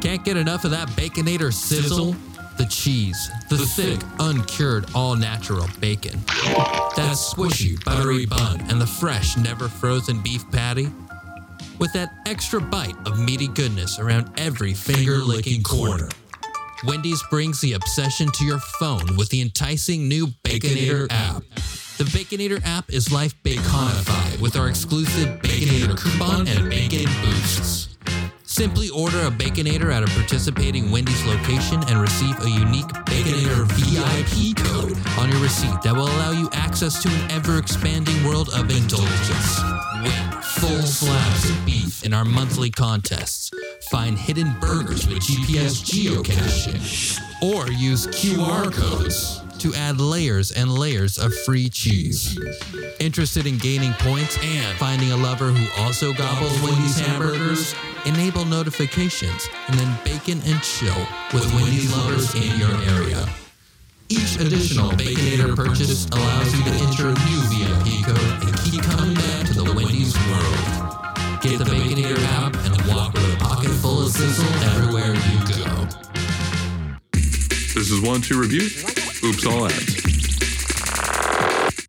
Can't get enough of that Baconator sizzle? The cheese, the thick, uncured, all natural bacon. That squishy, buttery bun, and the fresh, never frozen beef patty. With that extra bite of meaty goodness around every finger licking corner. Wendy's brings the obsession to your phone with the enticing new Baconator app. The Baconator app is life baconified with our exclusive Baconator coupon and bacon boosts. Simply order a Baconator at a participating Wendy's location and receive a unique Baconator VIP code on your receipt that will allow you access to an ever expanding world of indulgence. Win full slabs of beef in our monthly contests. Find hidden burgers with GPS geocaching. Or use QR codes to add layers and layers of free cheese. Interested in gaining points and finding a lover who also gobbles Wendy's hamburgers? Enable notifications and then bacon and chill with Wendy's lovers in your area. Each additional Baconator purchase allows you to enter a new VIP code and keep coming back to the Wendy's world. Get the Baconator app and walk with a pocket full of sizzle everywhere you go. This is one two review. Oops, all ads.